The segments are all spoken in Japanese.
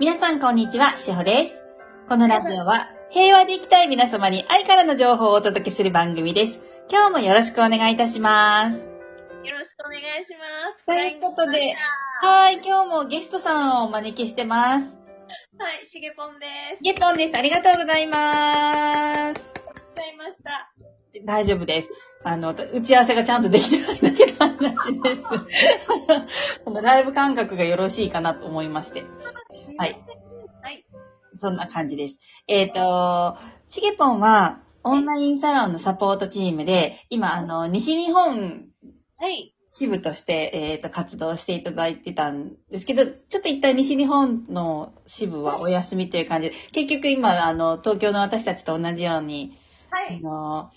皆さんこんにちは、しほです。このラジオは平和で生きたい皆様に愛からの情報をお届けする番組です。今日もよろしくお願いいたします。よろしくお願いします。ということではい、今日もゲストさんをお招きしてます。はい、しげぽんです。ゲポンです。ありがとうございます。ございました。大丈夫です。あの、打ち合わせがちゃんとできてないだけの話です。このライブ感覚がよろしいかなと思いまして。はい。はい。そんな感じです。えっ、と、ちげぽんは、オンラインサロンのサポートチームで、今、あの、西日本はい。支部として、えっ、と、活動していただいてたんですけど、ちょっと一旦西日本の支部はお休みという感じで、結局今、あの、東京の私たちと同じように、あはい。の、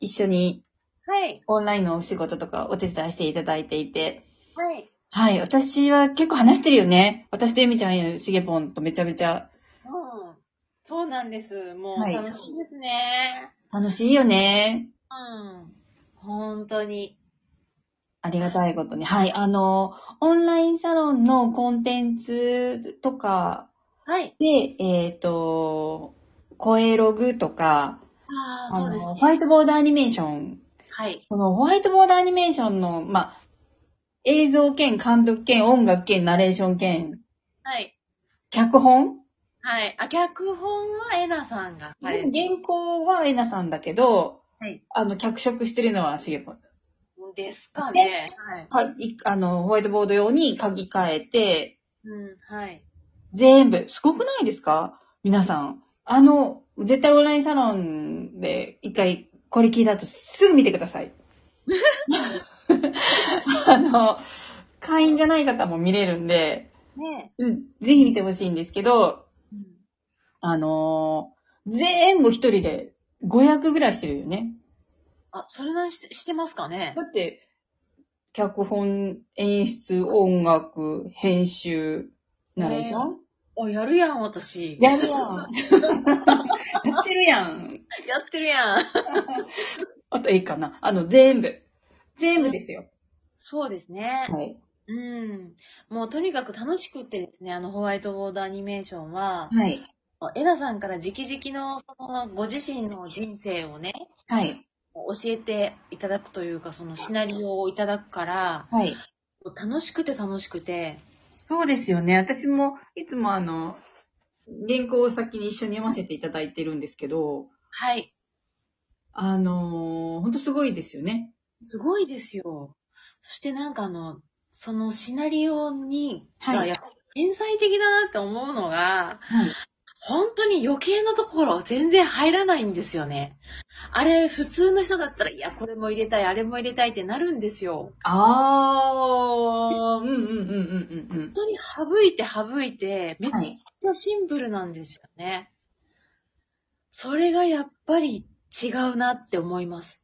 一緒にはい。オンラインのお仕事とかお手伝いしていただいていて、はい。はい、私は結構話してるよね。私とゆみちゃんやしげぽんとめちゃめちゃうん。そうなんです。もうはい楽しいですね。楽しいよね。うん。本当に。ありがたいことに。はい。あの、オンラインサロンのコンテンツとかはい。で、えっ、と、声ログとか、ああ、そうですねホ。ワイトボードアニメーション。はい。このホワイトボードアニメーションの、まあ、映像兼監督兼音楽兼ナレーション兼はい。脚本？はい。あ、脚本はえなさんがされて原稿はえなさんだけど、はいあの、脚色してるのはしげぽん。ですかね。はい。かいあの、ホワイトボード用に書き換えて、うん。はい。全部、すごくないですか？皆さん。あの、絶対オンラインサロンで一回これ聞いた後すぐ見てください。あの、会員じゃない方も見れるんで、ねうん、ぜひ見てほしいんですけど、うん。あのー全部一人で500ぐらいしてるよね。あ、それなりしてしてますかねだって、脚本、演出、音楽、編集、ナレーション、あ、やるやん、私。やるやん。やってるやん。やってるやん。あといいかな。あの、全部。全部ですよ。そうですね。はい。うん。もうとにかく楽しくってですね、あのホワイトボードアニメーションは、はい。エナさんから直々のそのご自身の人生をね、はい。教えていただくというか、そのシナリオをいただくから、はい。楽しくて楽しくて、そうですよね。私も、いつもあの、原稿を先に一緒に読ませていただいてるんですけど、はい。あのー、ほんとすごいですよね。すごいですよ。そしてなんかあの、そのシナリオに、はいがやっぱ天才的だなって思うのが、はい。本当に余計なところ全然入らないんですよね。あれ、普通の人だったら、いや、これも入れたい、あれも入れたいってなるんですよ。あー、うんうんうんうんうん本当に省いて省いて、めっ。ちゃシンプルなんですよね。それがやっぱり違うなって思います。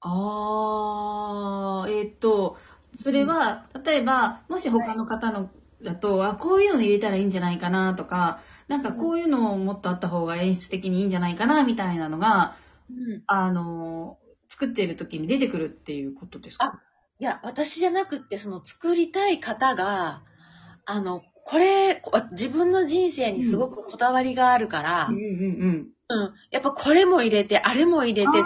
あー、えーっと、それは、例えば、もし他の方のだと、あ、こういうの入れたらいいんじゃないかなとか、なんかこういうのをもっとあった方が演出的にいいんじゃないかなみたいなのが、うん。あの、作っている時に出てくるっていうことですか？いや、私じゃなくって、その作りたい方が、あの、これ、こ自分の人生にすごくこだわりがあるからうん、うんうん。うん、やっぱこれも入れて、あれも入れてって、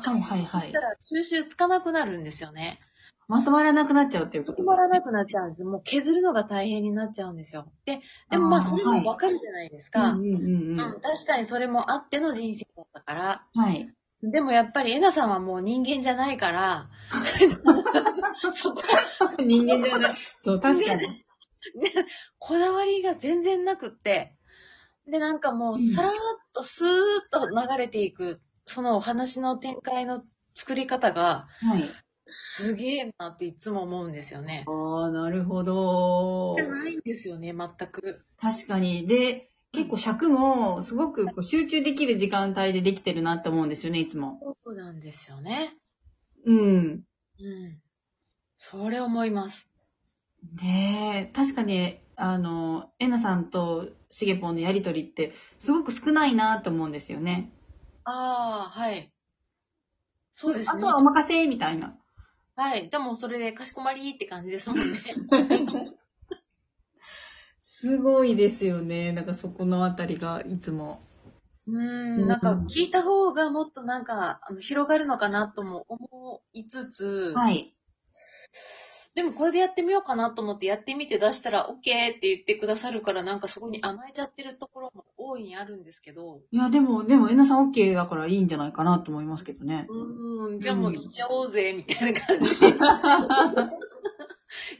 はいはいはいそした。ら収集つかなくなるんですよね。まとまらなくなっちゃうっていうこと止まらなくなっちゃうんです。もう削るのが大変になっちゃうんですよ。で、でもまあそれもわかるじゃないですか。うんうんうんうん。うん確かにそれもあっての人生だったから。はい。でもやっぱりエナさんはもう人間じゃないから、そこ、人間じゃない。そう、確かに。ね、こだわりが全然なくって、で、なんかもう、うんさらっとスーッと流れていく、そのお話の展開の作り方が、はい。すげえなっていつも思うんですよね。ああ、なるほどじ。ゃないんですよね、全く。確かに。で、結構尺もすごくこう集中できる時間帯でできてるなって思うんですよね、いつも。そうなんですよね。うん。うん。それ思います。ねえ、確かに、あの、えなさんとしげぽんのやりとりってすごく少ないなと思うんですよね。ああ、はい。そうですねあと。はお任せみたいな。はい。でもそれでかしこまりって感じですもんね。すごいですよね。なんかそこのあたりがいつも。うーん、なんか聞いた方がもっとなんかあの広がるのかなとも思いつつ、はい。でもこれでやってみようかなと思ってやってみて出したら OK って言ってくださるからなんかそこに甘えちゃってるところも大いにあるんですけど、いや、でも、でも、えなさん OK だからいいんじゃないかなと思いますけどね。うーん、じゃあもう行っちゃおうぜ、みたいな感じで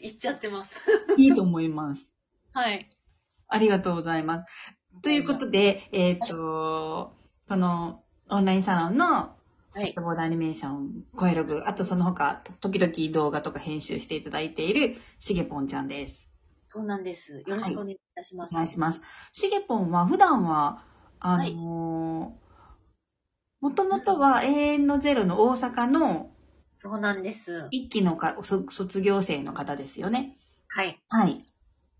行っちゃってます。いいと思います。はい。ありがとうございます。ということで、えっ、と、このオンラインサロンのはい。ボードアニメーション、声ログ、あとその他、と時々動画とか編集していただいているしげぽんちゃんです。そうなんです。よろしくお願いいたします。お願いします。しげぽんは普段は、あのもともとは永遠のゼロの大阪のそうなんです。一期のかそ卒業生の方ですよね。はい。はい。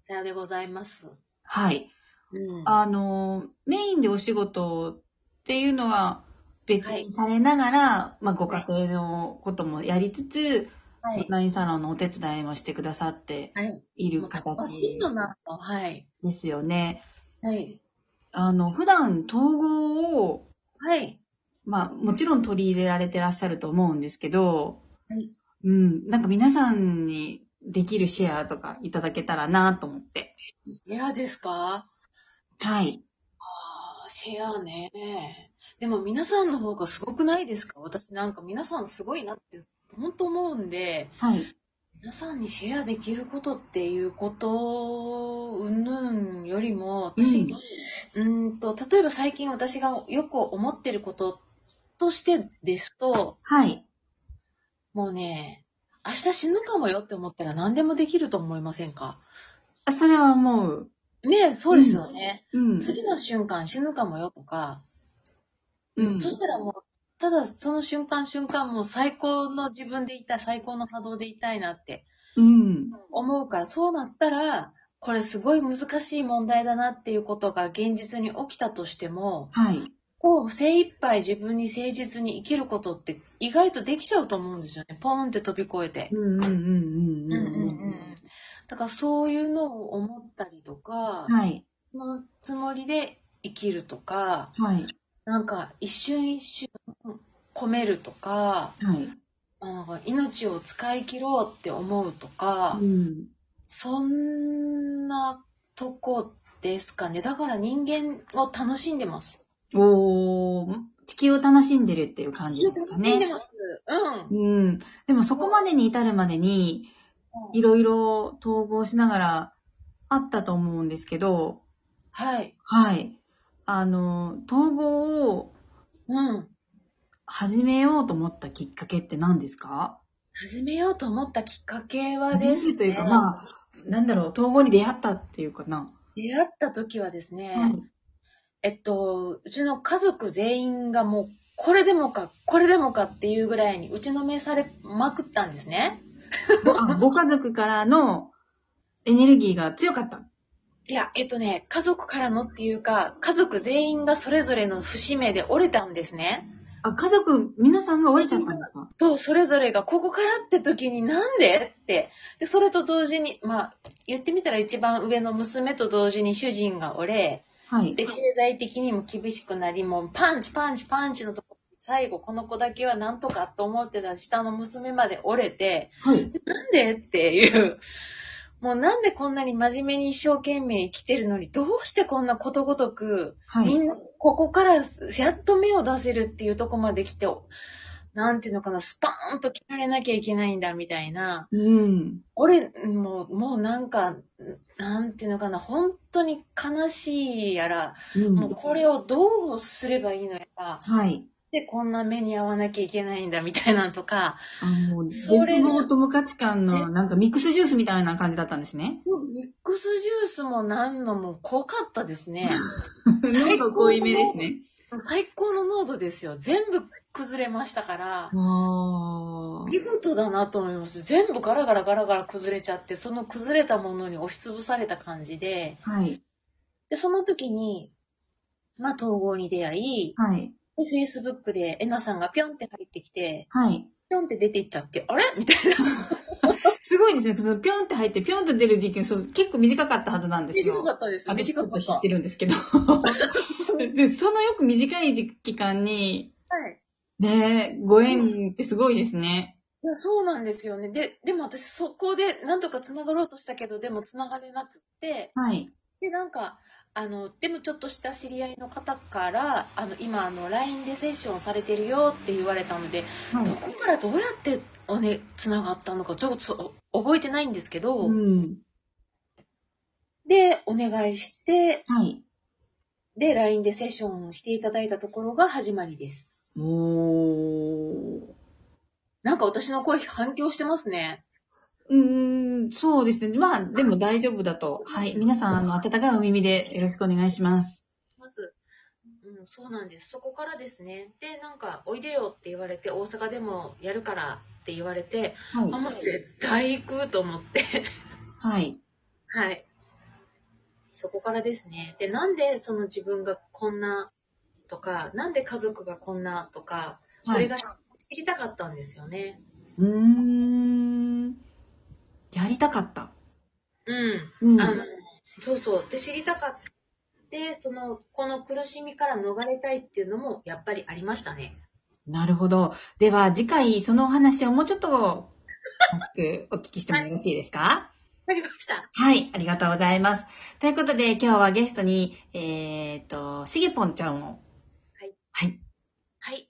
さようでございます。はい。うん。あの、メインでお仕事っていうのは別にされながら、まあご家庭のこともやりつつ、はいオン。ラインサロンのお手伝いもしてくださってはい。いる形。はい。ですよね。はい。あの、普段統合を、はい。まあもちろん取り入れられてらっしゃると思うんですけど、はい。うん、なんか皆さんにできるシェアとかいただけたらなと思って。シェアですか？はい。あーシェアね。でも皆さんの方がすごくないですか？私なんか皆さんすごいなって本当思うんで、はい。皆さんにシェアできることっていうこと、うんぬんよりも、私、うーんと、例えば最近私がよく思ってることとしてですと、はい。もうね、明日死ぬかもよって思ったら何でもできると思いませんか？あそれは思う。ねえ、そうですよね。うん。次の瞬間死ぬかもよとか、そしたらもう、ただその瞬間瞬間もう最高の自分でいた、最高の波動でいたいなって思うから、そうなったら、これすごい難しい問題だなっていうことが現実に起きたとしても、はい。こう精一杯自分に誠実に生きることって意外とできちゃうと思うんですよね。ポーンって飛び越えて。うんうんうんうんうん。うんうんうん。だからそういうのを思ったりとか、はい。そのつもりで生きるとか、はい。なんか一瞬一瞬込めるとか、はい。なんか命を使い切ろうって思うとか、うん。そんなとこですかね。だから人間を楽しんでます。おー、地球を楽しんでるっていう感じですかね。楽しんでます。うん。うん。でもそこまでに至るまでに、いろいろ統合しながらあったと思うんですけど、はい。はい。あの、統合をうん。始めようと思ったきっかけって何ですか？始めようと思ったきっかけはですね。るというか、まあ、なんだろう、統合に出会ったっていうかな。出会った時はですね、はい。えっと、うちの家族全員がもう、これでもか、これでもかっていうぐらいに打ちのめされまくったんですね。ご家族からのエネルギーが強かった。いや、えっとね、家族からのっていうか、家族全員がそれぞれの節目で折れたんですね。あ、家族、皆さんが折れちゃったんですか？と、それぞれがここからって時になんで？って。で、それと同時に、まあ、言ってみたら一番上の娘と同時に主人が折れ、はい。で、経済的にも厳しくなり、もうパンチパンチパンチのところ、最後この子だけはなんとかと思ってた下の娘まで折れて、はい。なんで？っていう。もうなんでこんなに真面目に一生懸命生きてるのに、どうしてこんなことごとく、はい。みんな、ここからやっと芽を出せるっていうとこまで来て、なんていうのかな、スパーンと切られなきゃいけないんだみたいな。うん。俺、もう、もうなんか、なんていうのかな、本当に悲しいやら、うん。もうこれをどうすればいいのやら、はい。で、こんな目に遭わなきゃいけないんだみたいなのとか、あ、もう、絶それ望と無価値観の、なんかミックスジュースみたいな感じだったんですね。ミックスジュースもなんのも濃かったですね。濃度濃いめですね。最高の濃度ですよ。全部崩れましたから。見事だなと思います。全部ガラガラガラガラ崩れちゃって、その崩れたものに押しつぶされた感じで、はい。で、その時に、まあ、統合に出会い、はい。で、Facebook でエナさんがぴょんって入ってきて、はい。ぴょんって出ていっちゃって、あれ？みたいな。すごいですね。そのピョンって入って、ピョンと出る時期そう結構短かったはずなんですよ。短かったです。あ短かった。知ってるんですけど。で、そのよく短い期間に、はい。ねご縁ってすごいですね。いや、そうなんですよね。で、でも私そこでなんとか繋がろうとしたけど、でも繋がれなくって、はい。で、なんか、あの、でもちょっとした知り合いの方から、あの、今、あの、LINE でセッションされてるよって言われたので、はいどこからどうやって、おね、繋がったのか、ちょっと覚えてないんですけど、うん。で、お願いして、はい。で、LINE でセッションしていただいたところが始まりです。おー。なんか私の声反響してますね。うーん、そうですね。まあ、でも大丈夫だと。はい。皆さん、あの、温かいお耳でよろしくお願いします。まず、うん、そうなんです。そこからですね。で、なんか、おいでよって言われて、大阪でもやるからって言われて、はあ、もう絶対行くと思って。はい。はい。そこからですね。で、なんでその自分がこんなとか、なんで家族がこんなとか、そはい。れが知りたかったんですよね。うーん。たかった。うん。うん。あの、そうそう。で、知りたかって、その、この苦しみから逃れたいっていうのも、やっぱりありましたね。なるほど。では、次回、そのお話をもうちょっと、詳しくお聞きしてもよろしいですか？わかりました。はい、ありがとうございます。ということで、今日はゲストに、えっ、と、しげぽんちゃんを、はい。はい、はい。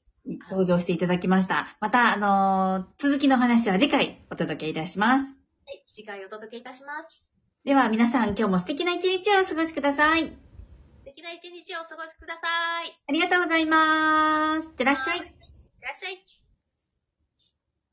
登場していただきました。また、あのー続きの話は次回お届けいたします。はい。次回お届けいたします。では、皆さん、今日も素敵な一日をお過ごしください。素敵な一日をお過ごしください。いありがとうございます。いってらっしゃい。ってらっしゃい。